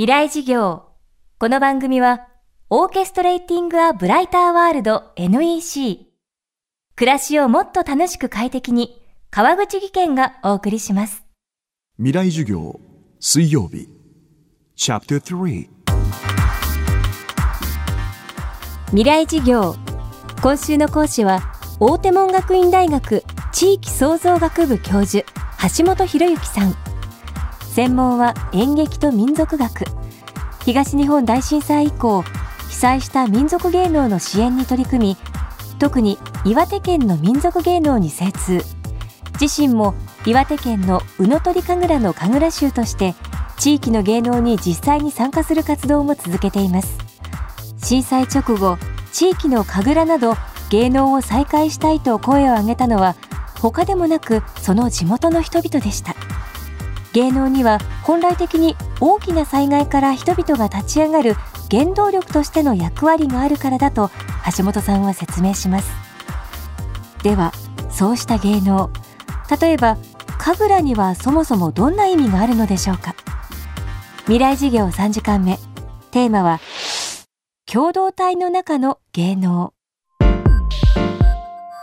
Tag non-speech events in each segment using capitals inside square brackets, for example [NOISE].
未来事業。この番組は、オーケストレーティング・ア・ブライター・ワールド NEC。暮らしをもっと楽しく快適に、川口義賢がお送りします。未来授業水曜日チャプター3未来事業。今週の講師は、大手門学院大学地域創造学部教授、橋本博之さん。専門は演劇と民族学。東日本大震災以降、被災した民族芸能の支援に取り組み、特に岩手県の民族芸能に精通。自身も岩手県の宇野鳥神楽の神楽衆として、地域の芸能に実際に参加する活動も続けています。震災直後地域の神楽など芸能を再開したいと声を上げたのは他でもなくその地元の人々でした芸能には本来的に大きな災害から人々が立ち上がる原動力としての役割があるからだと橋本さんは説明します。ではそうした芸能例えば神楽にはそもそもどんな意味があるのでしょうか。未来事業3時間目。テーマは共同体の中の芸能。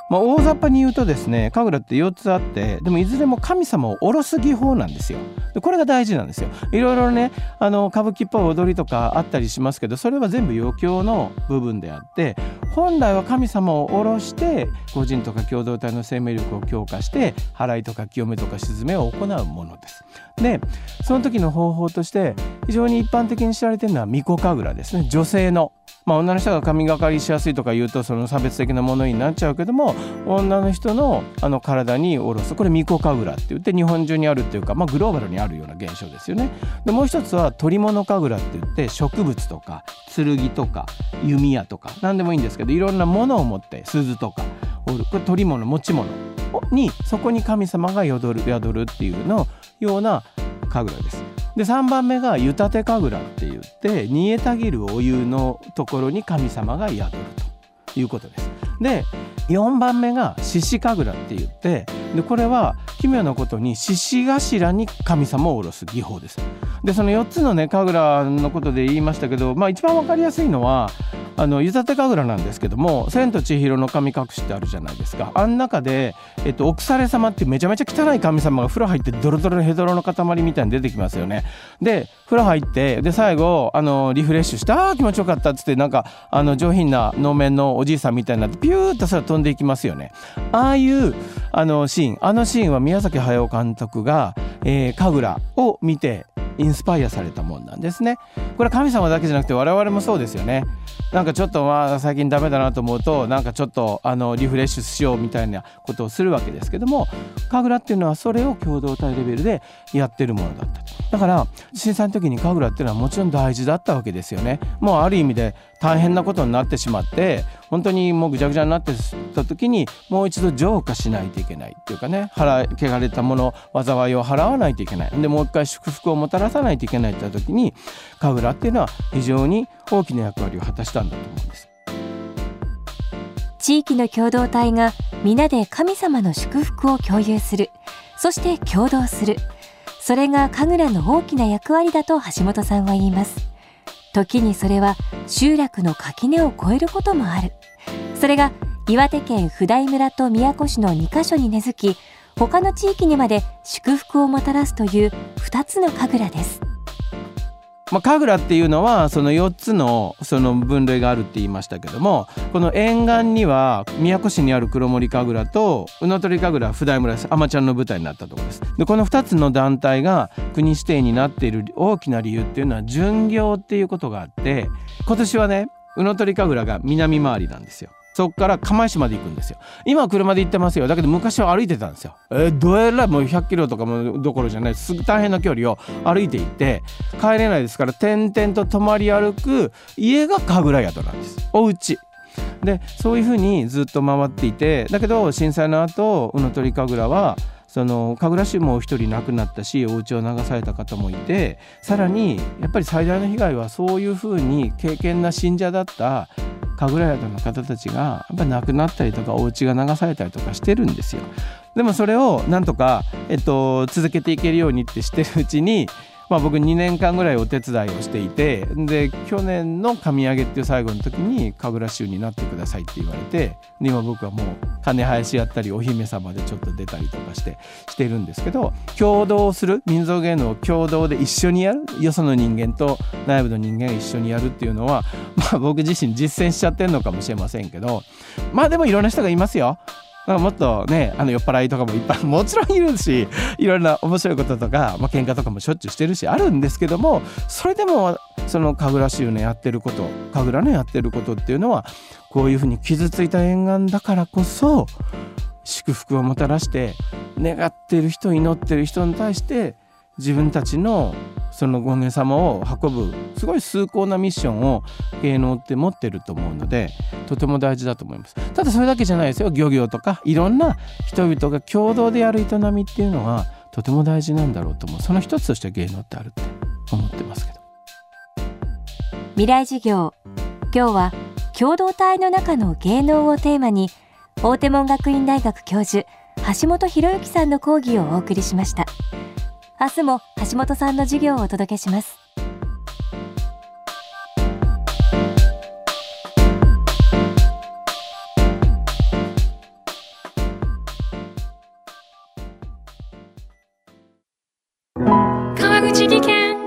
まあ、大雑把に言うとですね神楽って4つあってでもいずれも神様を下ろす技法なんですよ。これが大事なんですよ。いろいろねあの歌舞伎っぽい踊りとかあったりしますけどそれは全部余興の部分であって本来は神様を下ろして個人とか共同体の生命力を強化して払いとか清めとか鎮めを行うものです。でその時の方法として非常に一般的に知られてるのは巫女神楽ですね。女性のまあ、女の人が髪がかりしやすいとか言うとその差別的なものになっちゃうけども女の人のあの体に下ろすこれ巫女神楽って言って日本中にあるっていうか、まあ、グローバルにあるような現象ですよね。でもう一つは鳥物神楽って言って植物とか剣とか弓矢とか何でもいいんですけどいろんなものを持って鈴とかこれ鳥物持ち物にそこに神様が宿る宿るっていうのような神楽です。で3番目が湯立神楽ってって煮えたぎるお湯のところに神様が宿るということです。で4番目が獅子神楽って言ってでこれは奇妙なことに獅子頭に神様を下ろす技法です。でその4つのね神楽のことで言いましたけど、まあ、一番分かりやすいのはあの湯立神楽なんですけども「千と千尋の神隠し」ってあるじゃないですかあん中で、えっと、お腐れ様ってめちゃめちゃ汚い神様が風呂入ってドロドロのヘドロの塊みたいに出てきますよね。で風呂入ってで最後あのリフレッシュして「あー気持ちよかった」っつってなんかあの上品な能面のおじいさんみたいになってピューッとそれ飛んでいきますよね。ああいうあのシーンあのシーンは宮崎駿監督が、えー、神楽を見てインスパイアされたもんなんですね。これは神様だけじゃなくて我々もそうですよね。なんかちょっとまあ最近ダメだなと思うとなんかちょっとあのリフレッシュしようみたいなことをするわけですけども神楽っていうのはそれを共同体レベルでやってるものだっただから震災の時に神楽っていうのはもちろん大事だったわけですよねもうある意味で大変なことになってしまって本当にもうぐちゃぐちゃになってた時にもう一度浄化しないといけないっていうかね払汚れたもの災いを払わないといけない。でもう一回祝福をもたらさないといけないって時に神楽っていうのは非常に大きな役割を果たしたんだと思うんです。地域の共同体が皆で神様の祝福を共有する。そして共同する。それが神楽の大きな役割だと橋本さんは言います。時にそれは集落の垣根を越えることもある。それが岩手県普代村と宮古市の2カ所に根付き他の地域にまで祝福をもたらすという2つの神楽です。まあ、神楽っていうのはその4つのその分類があるって言いましたけどもこの沿岸には宮古市にある黒森神楽と宇野鳥神楽普代村ですアマちゃんの舞台になったところです。でこの2つの団体が国指定になっている大きな理由っていうのは巡業っていうことがあって今年はね宇野鳥神楽が南回りなんですよ。そこから釜石まで行くんですよ。今車で行ってますよ。だけど昔は歩いてたんですよ。えー、どえらいもう100キロとかもどころじゃないすぐ大変な距離を歩いて行って帰れないですから点々と泊まり歩く家が神楽宿なんです。お家。でそういうふうにずっと回っていてだけど震災の後宇野鳥神楽はその神楽師も一人亡くなったしお家を流された方もいてさらにやっぱり最大の被害はそういうふうに敬虔な信者だった神楽宿の方たちがやっぱ亡くなったりとかお家が流されたりとかしてるんですよ。でもそれをなんとか、えっと、続けていけるようにってしてるうちにまあ、僕2年間ぐらいお手伝いをしていてで去年の神上げっていう最後の時に神楽衆になってくださいって言われてで今僕はもう金林やったりお姫様でちょっと出たりとかしてしてるんですけど共同する民族芸能を共同で一緒にやるよその人間と内部の人間が一緒にやるっていうのは、まあ、僕自身実践しちゃってるのかもしれませんけどまあでもいろんな人がいますよ。もっとねあの酔っ払いとかもいっぱい [LAUGHS] もちろんいるしいろんな面白いこととか、まあ喧嘩とかもしょっちゅうしてるしあるんですけどもそれでもその神楽衆のやってること神楽のやってることっていうのはこういうふうに傷ついた沿岸だからこそ祝福をもたらして願ってる人祈ってる人に対して自分たちのその権現様を運ぶすごい崇高なミッションを芸能って持ってると思うのでとても大事だと思います。ただそれだけじゃないですよ。漁業とかいろんな人々が共同でやる営みっていうのはとても大事なんだろうと思う。その一つとして芸能ってあるって思ってますけど。未来授業。今日は共同体の中の芸能をテーマに大手門学院大学教授橋本博之さんの講義をお送りしました。明日も橋本さんの授業をお届けします。川口技研。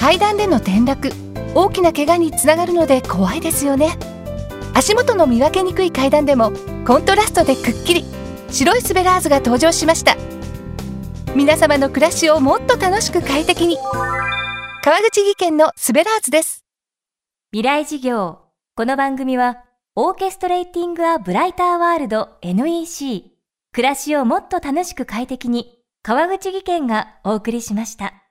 階段での転落。大きな怪我につながるので怖いですよね。足元の見分けにくい階段でもコントラストでくっきり。白いスベラーズが登場しました皆様の暮らしをもっと楽しく快適に。川口技研のスベラーズです。未来事業。この番組はオーケストレーティング・ア・ブライター・ワールド NEC 暮らしをもっと楽しく快適に川口技研がお送りしました。